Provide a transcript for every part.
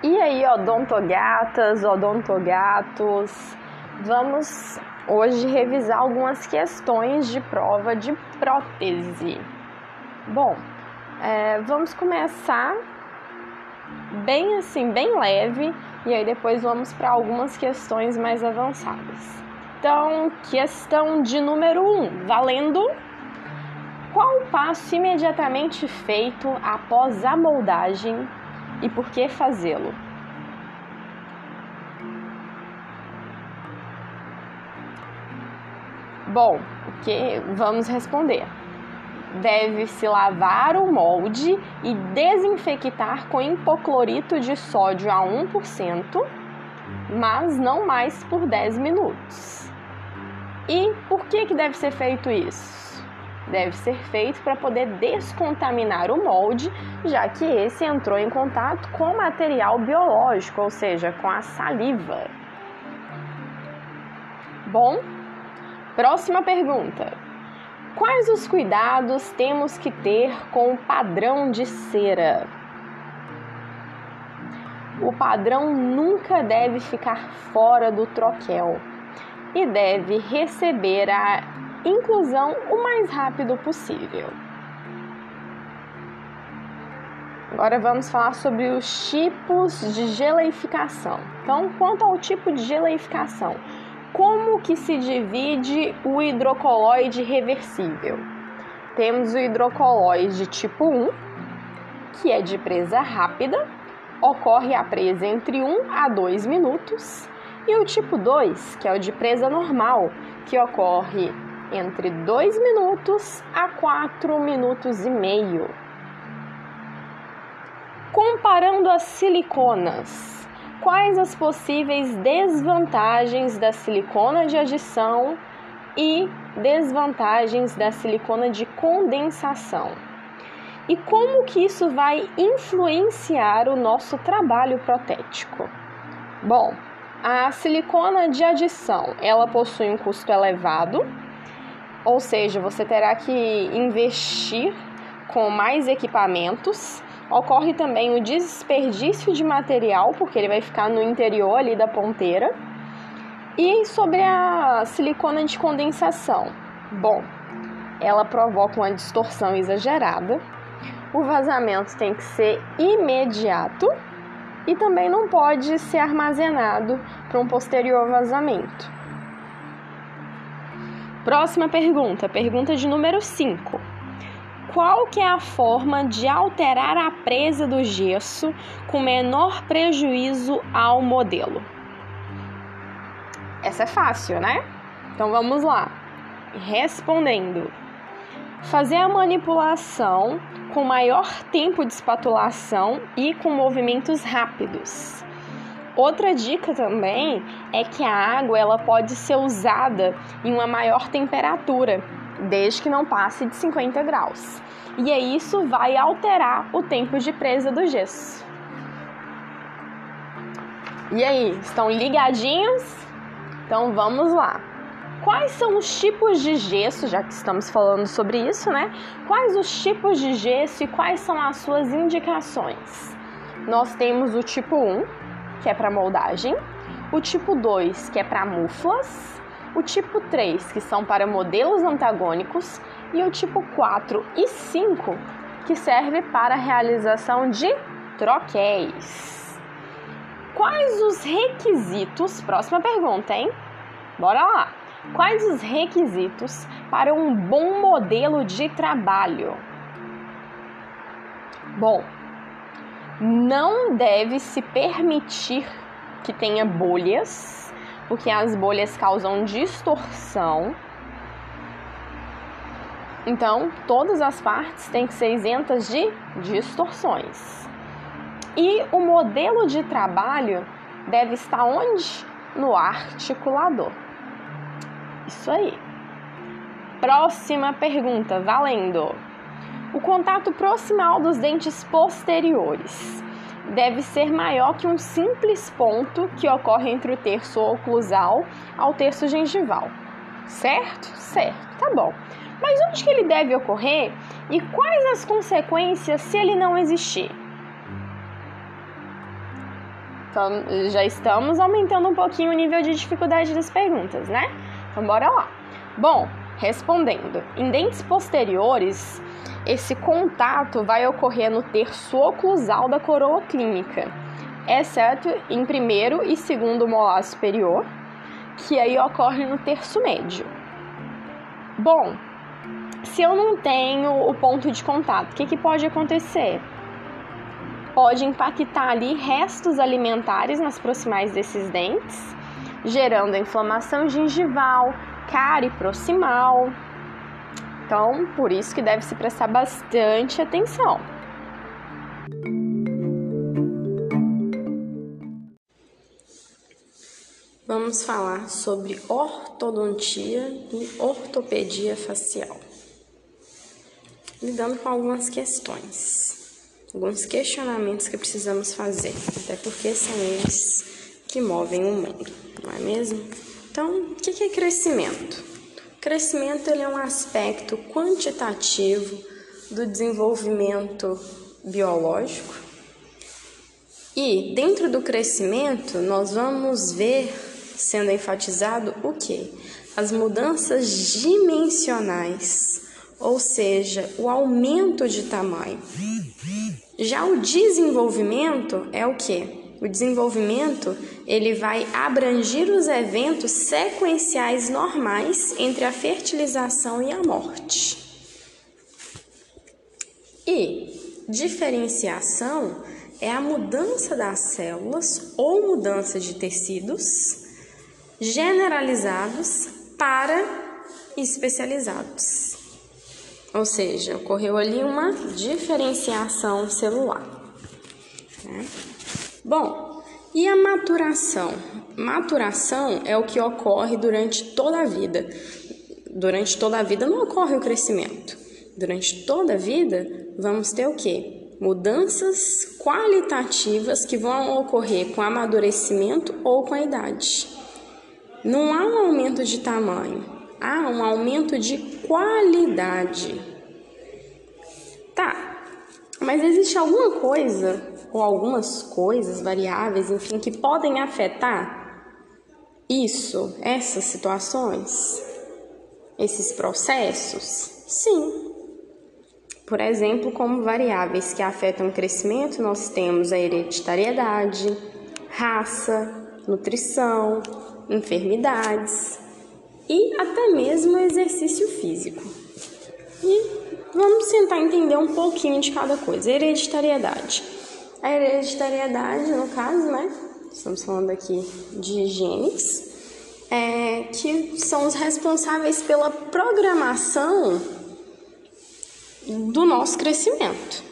E aí, odontogatas, odontogatos, vamos hoje revisar algumas questões de prova de prótese. Bom, é, vamos começar bem assim, bem leve, e aí depois vamos para algumas questões mais avançadas. Então, questão de número 1, um, valendo. Qual o passo imediatamente feito após a moldagem e por que fazê-lo? Bom, o que vamos responder? Deve-se lavar o molde e desinfectar com hipoclorito de sódio a 1%, mas não mais por 10 minutos. E por que, que deve ser feito isso? Deve ser feito para poder descontaminar o molde, já que esse entrou em contato com material biológico, ou seja, com a saliva. Bom, próxima pergunta. Quais os cuidados temos que ter com o padrão de cera? O padrão nunca deve ficar fora do troquel e deve receber a inclusão o mais rápido possível. Agora vamos falar sobre os tipos de geleificação. Então, quanto ao tipo de geleificação, como que se divide o hidrocoloide reversível? Temos o hidrocoloide tipo 1, que é de presa rápida, ocorre a presa entre 1 a 2 minutos e o tipo 2, que é o de presa normal, que ocorre entre 2 minutos a 4 minutos e meio. Comparando as siliconas, quais as possíveis desvantagens da silicona de adição e desvantagens da silicona de condensação? E como que isso vai influenciar o nosso trabalho protético? Bom, a silicona de adição, ela possui um custo elevado, ou seja, você terá que investir com mais equipamentos. Ocorre também o desperdício de material, porque ele vai ficar no interior ali da ponteira. E sobre a silicona de condensação, bom, ela provoca uma distorção exagerada. O vazamento tem que ser imediato e também não pode ser armazenado para um posterior vazamento. Próxima pergunta, pergunta de número 5. Qual que é a forma de alterar a presa do gesso com menor prejuízo ao modelo? Essa é fácil, né? Então vamos lá. Respondendo. Fazer a manipulação com maior tempo de espatulação e com movimentos rápidos. Outra dica também é que a água ela pode ser usada em uma maior temperatura, desde que não passe de 50 graus. E aí isso vai alterar o tempo de presa do gesso. E aí, estão ligadinhos? Então vamos lá. Quais são os tipos de gesso, já que estamos falando sobre isso, né? Quais os tipos de gesso e quais são as suas indicações? Nós temos o tipo 1, que é para moldagem, o tipo 2, que é para muflas, o tipo 3, que são para modelos antagônicos, e o tipo 4 e 5, que serve para a realização de troquéis. Quais os requisitos? Próxima pergunta, hein? Bora lá! Quais os requisitos para um bom modelo de trabalho? Bom, não deve se permitir que tenha bolhas, porque as bolhas causam distorção. Então, todas as partes têm que ser isentas de distorções. E o modelo de trabalho deve estar onde? No articulador. Isso aí. Próxima pergunta, valendo. O contato proximal dos dentes posteriores deve ser maior que um simples ponto que ocorre entre o terço oclusal ao terço gengival. Certo? Certo, tá bom. Mas onde que ele deve ocorrer e quais as consequências se ele não existir? Então, já estamos aumentando um pouquinho o nível de dificuldade das perguntas, né? Então, bora lá. Bom, respondendo, em dentes posteriores, esse contato vai ocorrer no terço oclusal da coroa clínica, exceto em primeiro e segundo molar superior, que aí ocorre no terço médio. Bom, se eu não tenho o ponto de contato, o que, que pode acontecer? Pode impactar ali restos alimentares nas proximais desses dentes, gerando inflamação gengival, cárie proximal. Então, por isso que deve se prestar bastante atenção. Vamos falar sobre ortodontia e ortopedia facial. Lidando com algumas questões, alguns questionamentos que precisamos fazer, até porque são eles que movem o mundo, não é mesmo? Então, o que é crescimento? Crescimento ele é um aspecto quantitativo do desenvolvimento biológico. E dentro do crescimento, nós vamos ver sendo enfatizado o que? As mudanças dimensionais, ou seja, o aumento de tamanho. Já o desenvolvimento é o que? O desenvolvimento ele vai abranger os eventos sequenciais normais entre a fertilização e a morte. E diferenciação é a mudança das células ou mudança de tecidos generalizados para especializados. Ou seja, ocorreu ali uma diferenciação celular. Né? Bom, e a maturação? Maturação é o que ocorre durante toda a vida. Durante toda a vida não ocorre o crescimento. Durante toda a vida vamos ter o quê? Mudanças qualitativas que vão ocorrer com amadurecimento ou com a idade. Não há um aumento de tamanho, há um aumento de qualidade. Tá, mas existe alguma coisa ou algumas coisas, variáveis, enfim, que podem afetar isso, essas situações, esses processos? Sim. Por exemplo, como variáveis que afetam o crescimento, nós temos a hereditariedade, raça, nutrição, enfermidades e até mesmo exercício físico. E vamos tentar entender um pouquinho de cada coisa. Hereditariedade. A hereditariedade, no caso, né? Estamos falando aqui de genes, é, que são os responsáveis pela programação do nosso crescimento.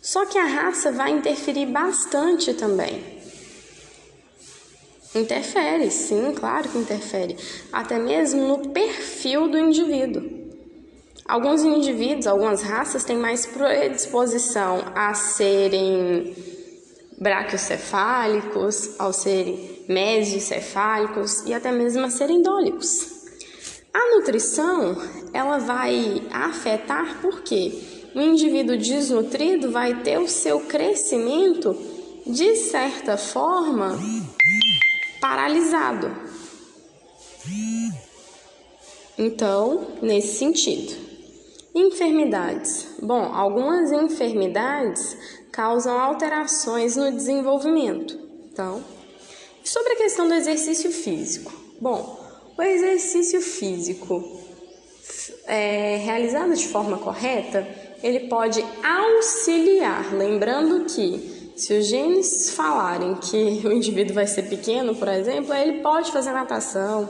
Só que a raça vai interferir bastante também. Interfere, sim, claro que interfere, até mesmo no perfil do indivíduo. Alguns indivíduos, algumas raças têm mais predisposição a serem braquiocefálicos, ao serem mesocefálicos e até mesmo a serem dólicos. A nutrição, ela vai afetar porque o indivíduo desnutrido vai ter o seu crescimento de certa forma paralisado. Então, nesse sentido. Enfermidades. Bom, algumas enfermidades causam alterações no desenvolvimento. Então, sobre a questão do exercício físico. Bom, o exercício físico é, realizado de forma correta, ele pode auxiliar, lembrando que se os genes falarem que o indivíduo vai ser pequeno, por exemplo, ele pode fazer natação,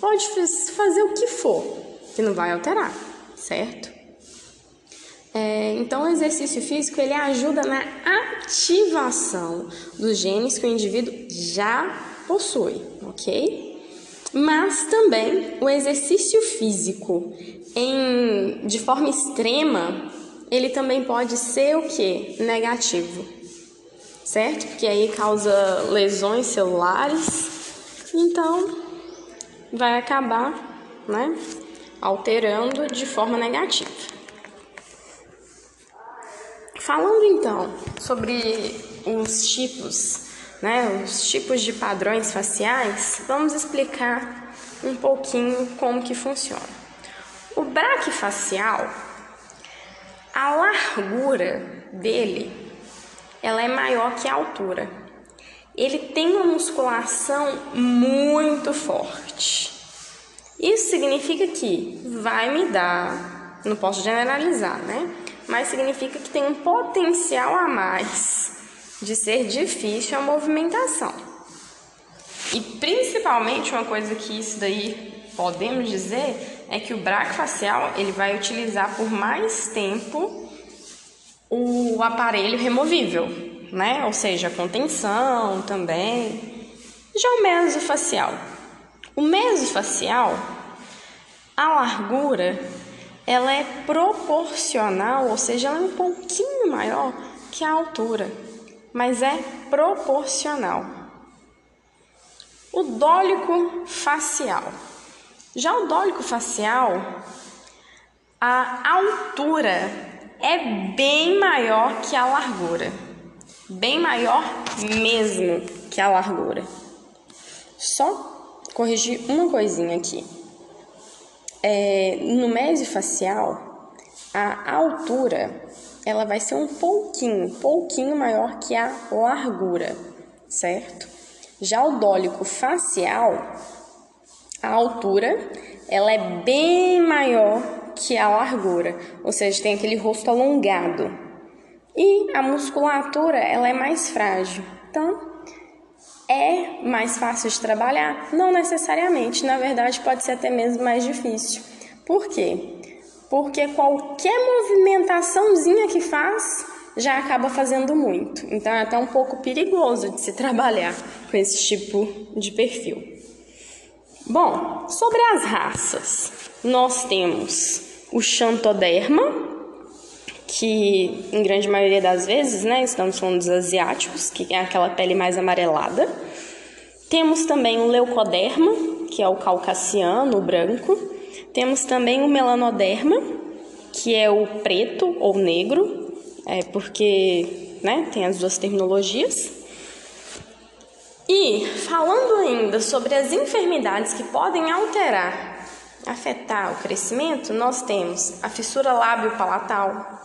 pode fazer o que for, que não vai alterar, certo? É, então, o exercício físico ele ajuda na ativação dos genes que o indivíduo já possui, ok? Mas também o exercício físico em, de forma extrema, ele também pode ser o que? Negativo certo? Porque aí causa lesões celulares, então vai acabar, né? alterando de forma negativa. Falando então sobre os tipos, né, os tipos de padrões faciais, vamos explicar um pouquinho como que funciona. O braquifacial, a largura dele, ela é maior que a altura. Ele tem uma musculação muito forte. Isso significa que vai me dar, não posso generalizar, né? Mas significa que tem um potencial a mais de ser difícil a movimentação. E principalmente uma coisa que isso daí podemos dizer é que o braco facial ele vai utilizar por mais tempo o aparelho removível, né? Ou seja, a contenção também. Já o mesofacial o mesofacial, a largura, ela é proporcional, ou seja, ela é um pouquinho maior que a altura, mas é proporcional. O dólico facial. Já o dólico facial, a altura é bem maior que a largura. Bem maior mesmo que a largura. Só corrigir uma coisinha aqui. É, no mesofacial, a altura ela vai ser um pouquinho, pouquinho maior que a largura, certo? Já o dólico facial, a altura ela é bem maior que a largura, ou seja, tem aquele rosto alongado. E a musculatura ela é mais frágil. Então, é mais fácil de trabalhar? Não necessariamente, na verdade pode ser até mesmo mais difícil. Por quê? Porque qualquer movimentaçãozinha que faz já acaba fazendo muito. Então é até um pouco perigoso de se trabalhar com esse tipo de perfil. Bom, sobre as raças, nós temos o Xantoderma, que em grande maioria das vezes, né, estamos falando dos asiáticos, que é aquela pele mais amarelada. Temos também o leucoderma, que é o caucasiano, o branco. Temos também o melanoderma, que é o preto ou negro, é porque né, tem as duas terminologias. E falando ainda sobre as enfermidades que podem alterar, afetar o crescimento, nós temos a fissura lábio-palatal,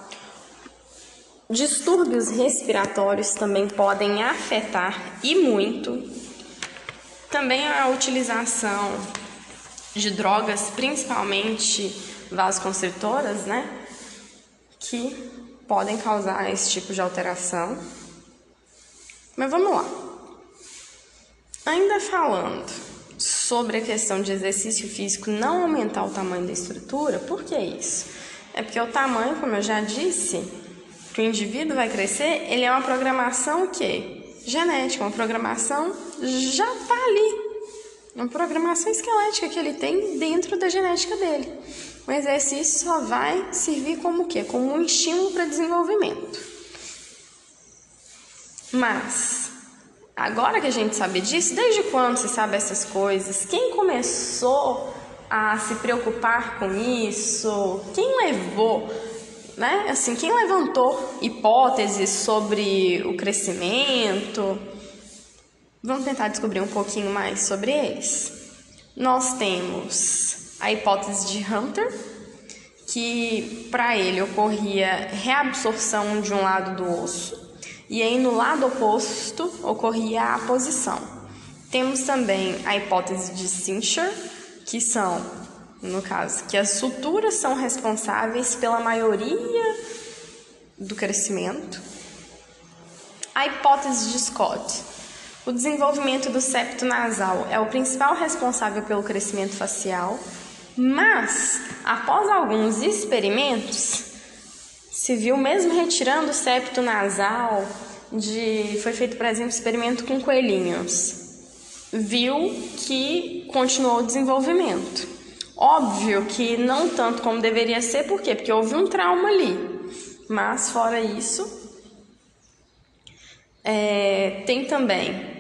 Distúrbios respiratórios também podem afetar e muito. Também a utilização de drogas, principalmente vasoconstritoras, né? Que podem causar esse tipo de alteração. Mas vamos lá. Ainda falando sobre a questão de exercício físico não aumentar o tamanho da estrutura, por que isso? É porque o tamanho, como eu já disse, que o indivíduo vai crescer, ele é uma programação que genética, uma programação já está ali. Uma programação esquelética que ele tem dentro da genética dele. O exercício só vai servir como o quê? Como um estímulo para desenvolvimento. Mas, agora que a gente sabe disso, desde quando se sabe essas coisas? Quem começou a se preocupar com isso? Quem levou né? Assim, quem levantou hipóteses sobre o crescimento? Vamos tentar descobrir um pouquinho mais sobre eles. Nós temos a hipótese de Hunter, que para ele ocorria reabsorção de um lado do osso, e aí no lado oposto ocorria a aposição. Temos também a hipótese de Sincher, que são no caso, que as suturas são responsáveis pela maioria do crescimento. A hipótese de Scott. O desenvolvimento do septo nasal é o principal responsável pelo crescimento facial, mas após alguns experimentos, se viu mesmo retirando o septo nasal de foi feito, por exemplo, experimento com coelhinhos. Viu que continuou o desenvolvimento. Óbvio que não tanto como deveria ser, por quê? Porque houve um trauma ali. Mas, fora isso, é, tem também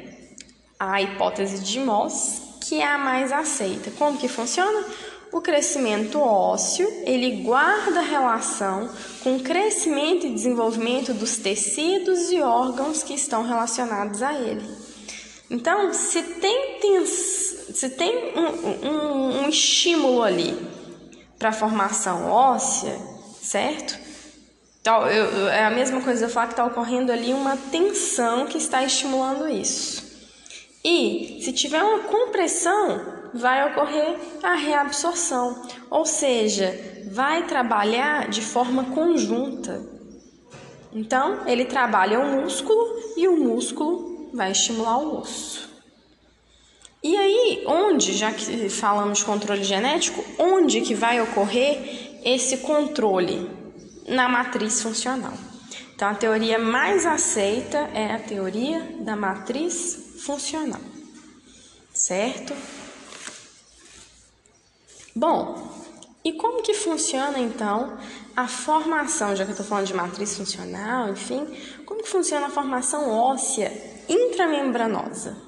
a hipótese de Moss, que é a mais aceita. Como que funciona? o crescimento ósseo, ele guarda relação com o crescimento e desenvolvimento dos tecidos e órgãos que estão relacionados a ele. Então, se tem, se tem um, um, um estímulo ali para formação óssea, certo? Então, eu, é a mesma coisa eu falar que está ocorrendo ali uma tensão que está estimulando isso. E se tiver uma compressão, vai ocorrer a reabsorção, ou seja, vai trabalhar de forma conjunta. Então, ele trabalha o músculo e o músculo vai estimular o osso. E aí, onde, já que falamos controle genético, onde que vai ocorrer esse controle? Na matriz funcional. Então, a teoria mais aceita é a teoria da matriz funcional, certo? Bom, e como que funciona então a formação, já que eu estou falando de matriz funcional, enfim, como que funciona a formação óssea intramembranosa?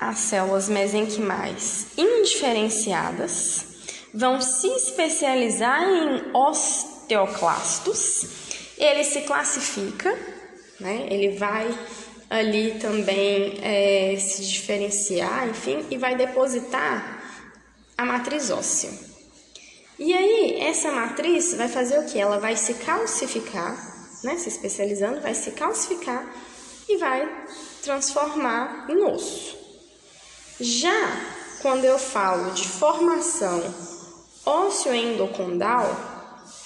As células mesenquimais indiferenciadas vão se especializar em osteoclastos. Ele se classifica, né? Ele vai ali também é, se diferenciar, enfim, e vai depositar a matriz óssea. E aí, essa matriz vai fazer o que? Ela vai se calcificar, né? Se especializando, vai se calcificar e vai transformar em osso. Já quando eu falo de formação ósseo-endocondal,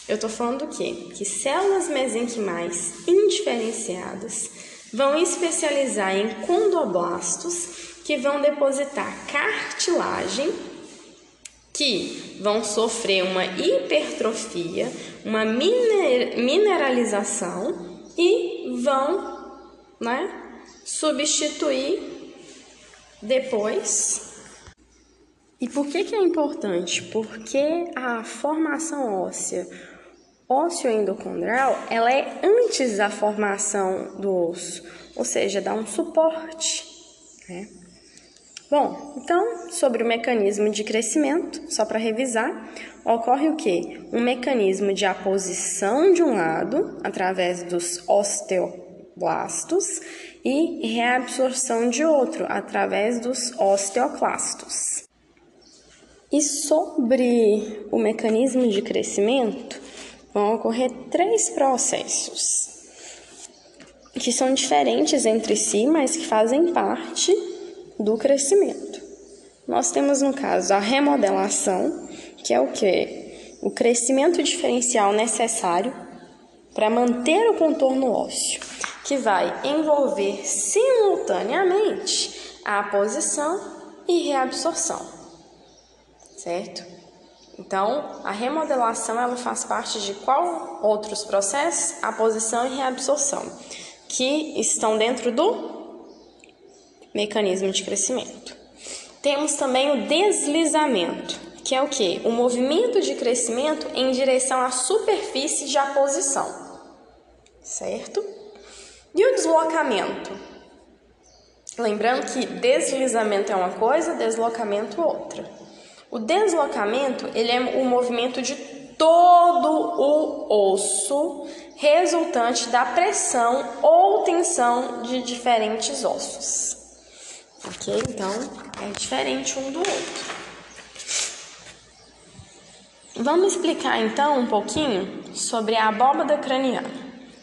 eu estou falando o quê? Que células mesenquimais indiferenciadas vão especializar em condoblastos que vão depositar cartilagem que vão sofrer uma hipertrofia, uma mineralização e vão né, substituir depois. E por que, que é importante? Porque a formação óssea ósseo-endocondral ela é antes da formação do osso, ou seja, dá um suporte. Né? Bom, então, sobre o mecanismo de crescimento, só para revisar, ocorre o que? Um mecanismo de aposição de um lado, através dos osteoblastos, e reabsorção de outro, através dos osteoclastos. E sobre o mecanismo de crescimento, vão ocorrer três processos que são diferentes entre si, mas que fazem parte do crescimento. Nós temos no caso a remodelação, que é o que? O crescimento diferencial necessário para manter o contorno ósseo, que vai envolver simultaneamente a posição e reabsorção. Certo? Então, a remodelação ela faz parte de qual outros processos? A posição e reabsorção, que estão dentro do mecanismo de crescimento. Temos também o deslizamento, que é o que? O movimento de crescimento em direção à superfície de aposição, certo? E o deslocamento? Lembrando que deslizamento é uma coisa, deslocamento outra. O deslocamento ele é o movimento de todo o osso resultante da pressão ou tensão de diferentes ossos. Ok? Então, é diferente um do outro. Vamos explicar então um pouquinho sobre a abóbada craniana.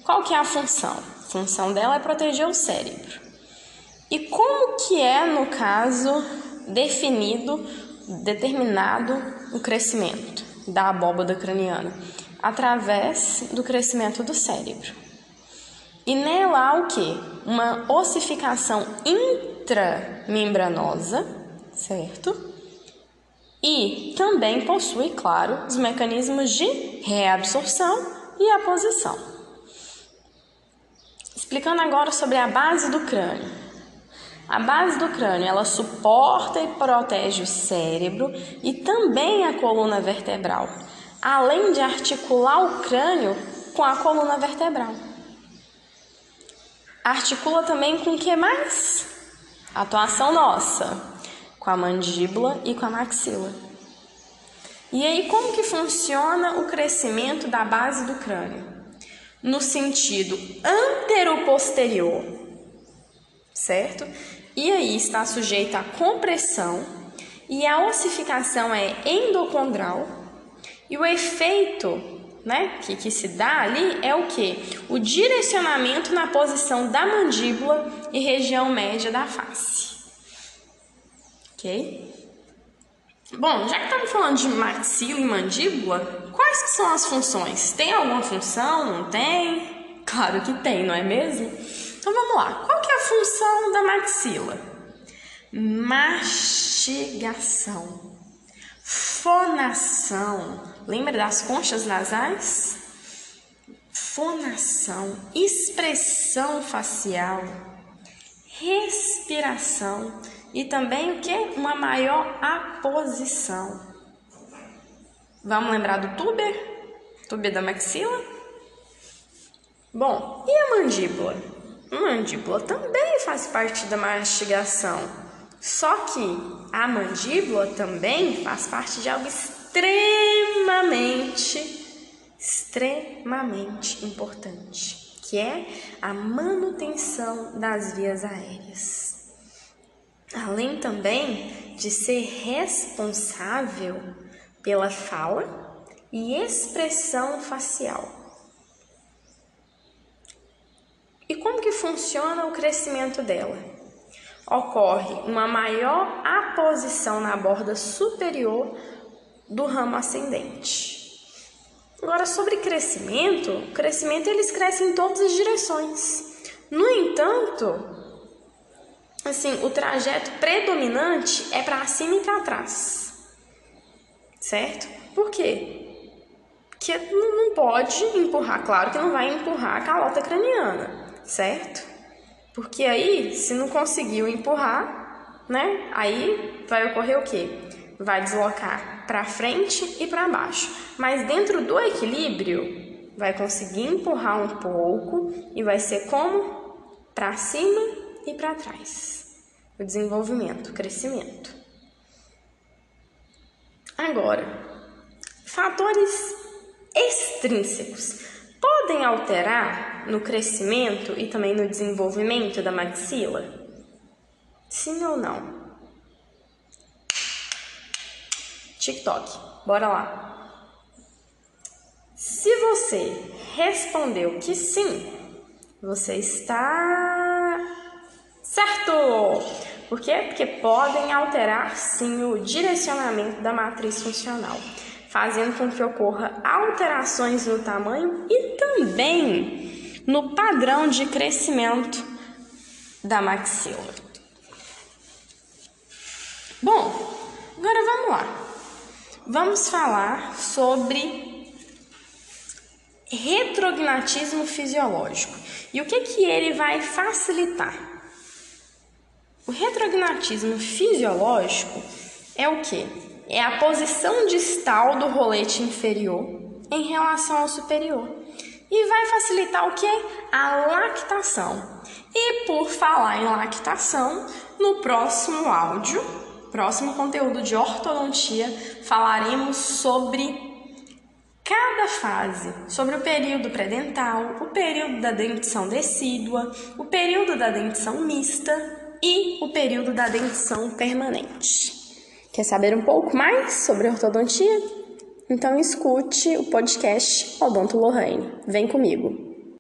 Qual que é a função? Função dela é proteger o cérebro. E como que é, no caso, definido, determinado o crescimento da abóbada craniana? Através do crescimento do cérebro. E nela há o que? Uma ossificação intramembranosa, certo? E também possui, claro, os mecanismos de reabsorção e aposição. Explicando agora sobre a base do crânio. A base do crânio, ela suporta e protege o cérebro e também a coluna vertebral, além de articular o crânio com a coluna vertebral. Articula também com o que mais? Atuação nossa, com a mandíbula e com a maxila. E aí, como que funciona o crescimento da base do crânio? No sentido antero-posterior, certo? E aí está sujeito à compressão e a ossificação é endocondral. E o efeito né, que, que se dá ali é o que? O direcionamento na posição da mandíbula e região média da face. Ok? Bom, já que estamos falando de maxila e mandíbula, quais que são as funções? Tem alguma função? Não tem? Claro que tem, não é mesmo? Então vamos lá. Qual que é a função da maxila? Mastigação, fonação, Lembra das conchas nasais? Fonação, expressão facial, respiração e também o que? Uma maior aposição. Vamos lembrar do tuber? Tuber da maxila? Bom, e a mandíbula? A mandíbula também faz parte da mastigação. Só que a mandíbula também faz parte de algo extremamente, extremamente importante, que é a manutenção das vias aéreas. Além também de ser responsável pela fala e expressão facial. E como que funciona o crescimento dela? Ocorre uma maior aposição na borda superior do ramo ascendente. Agora, sobre crescimento, o crescimento eles crescem em todas as direções. No entanto, assim, o trajeto predominante é para cima e para trás. Certo? Por quê? Que não pode empurrar, claro que não vai empurrar a calota craniana, certo? Porque aí, se não conseguiu empurrar, né? Aí vai ocorrer o quê? Vai deslocar para frente e para baixo. Mas dentro do equilíbrio, vai conseguir empurrar um pouco e vai ser como para cima e para trás. O desenvolvimento, o crescimento. Agora, fatores extrínsecos podem alterar no crescimento e também no desenvolvimento da maxila? Sim ou não? TikTok. Bora lá. Se você respondeu que sim, você está certo. Por quê? Porque podem alterar sim o direcionamento da matriz funcional, fazendo com que ocorra alterações no tamanho e também no padrão de crescimento da maxila. Bom, agora vamos lá vamos falar sobre retrognatismo fisiológico. E o que que ele vai facilitar? O retrognatismo fisiológico é o que? É a posição distal do rolete inferior em relação ao superior. E vai facilitar o que? A lactação. E por falar em lactação, no próximo áudio próximo conteúdo de ortodontia, falaremos sobre cada fase, sobre o período pré-dental, o período da dentição decídua, o período da dentição mista e o período da dentição permanente. Quer saber um pouco mais sobre ortodontia? Então escute o podcast Odonto Lohane. Vem comigo.